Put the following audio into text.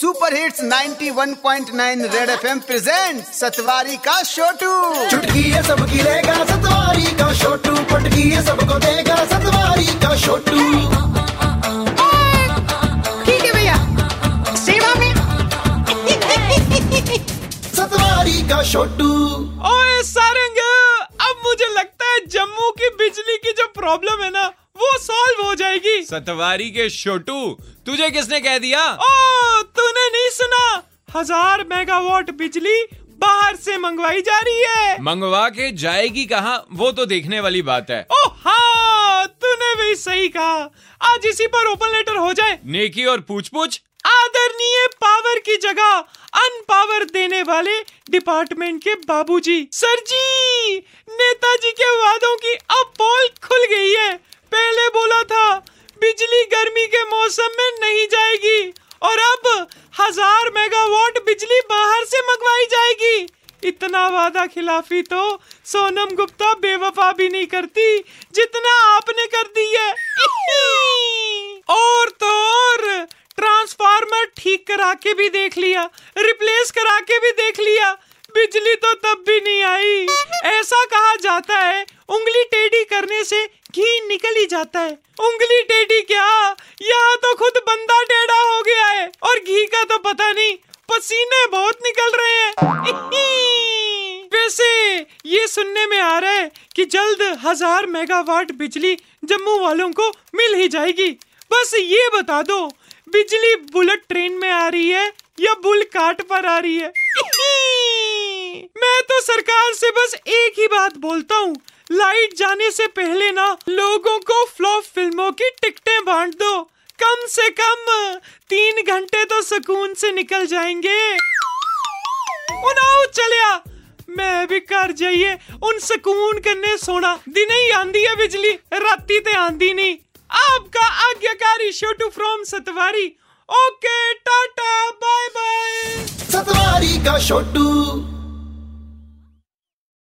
Super hits 91.9 Red FM present Satwari का छोटू चुटकी है सबकी लेगा सतवारी का छोटू पटकी है सबको देगा सतवारी का छोटू ठीक है भैया। सेवा में सतवारी का छोटू ओए सारंग अब मुझे लगता है जम्मू की बिजली की जो प्रॉब्लम है ना जाएगी सतवारी के छोटू तुझे किसने कह दिया? ओ तूने नहीं सुना? हज़ार मेगावाट बिजली बाहर से मंगवाई जा रही है। मंगवा के जाएगी कहाँ? वो तो देखने वाली बात है। ओ हाँ तूने भी सही कहा। आज इसी पर ओपन लेटर हो जाए। नेकी और पूछ पूछ आदरणीय पावर की जगह अन पावर देने वाले डिपार्टमेंट के बाबूजी। सर जी नेताजी के वादों की अब पोल खुल गई है। गर्मी के मौसम में नहीं जाएगी। और अब हज़ार मेगावाट बिजली बाहर से मंगवाई जाएगी। इतना वादा खिलाफी तो सोनम गुप्ता बेवफा भी नहीं करती, जितना आपने कर दी है। और तो और ट्रांसफार्मर ठीक करा के भी देख लिया रिप्लेस करा के भी देख लिया। बिजली तो तब भी नहीं आई। ऐसा कहा जाता है, उंगली टेढ़ी करने से घी निकल ही जाता है। उंगली टेढ़ी क्या? यहाँ तो खुद बंदा टेढ़ा हो गया है और घी का तो पता नहीं, पसीने बहुत निकल रहे हैं। वैसे ये सुनने में आ रहा है कि जल्द हज़ार मेगावाट बिजली जम्मू वालों को मिल ही जाएगी। बस ये बता दो, बिजली बुलेट ट्रेन में आ रही है या बुल काट पर आ रही है? मैं तो सरकार से बस एक ही बात बोलता हूँ, लाइट जाने से पहले ना लोगों को फ्लॉप फ़िल्मों की दो से कम तीन घंटे तो सुकून से निकल जाएँगे। उनाओ चलिया मैं भी कर जाइए। उन सुकून करने सोना। दिन ही आंदी है बिजली। राती ते आंदी नहीं। आपका आज्ञाकारी Chhotu from Satwari. Okay tata bye bye Satwari का छोटू।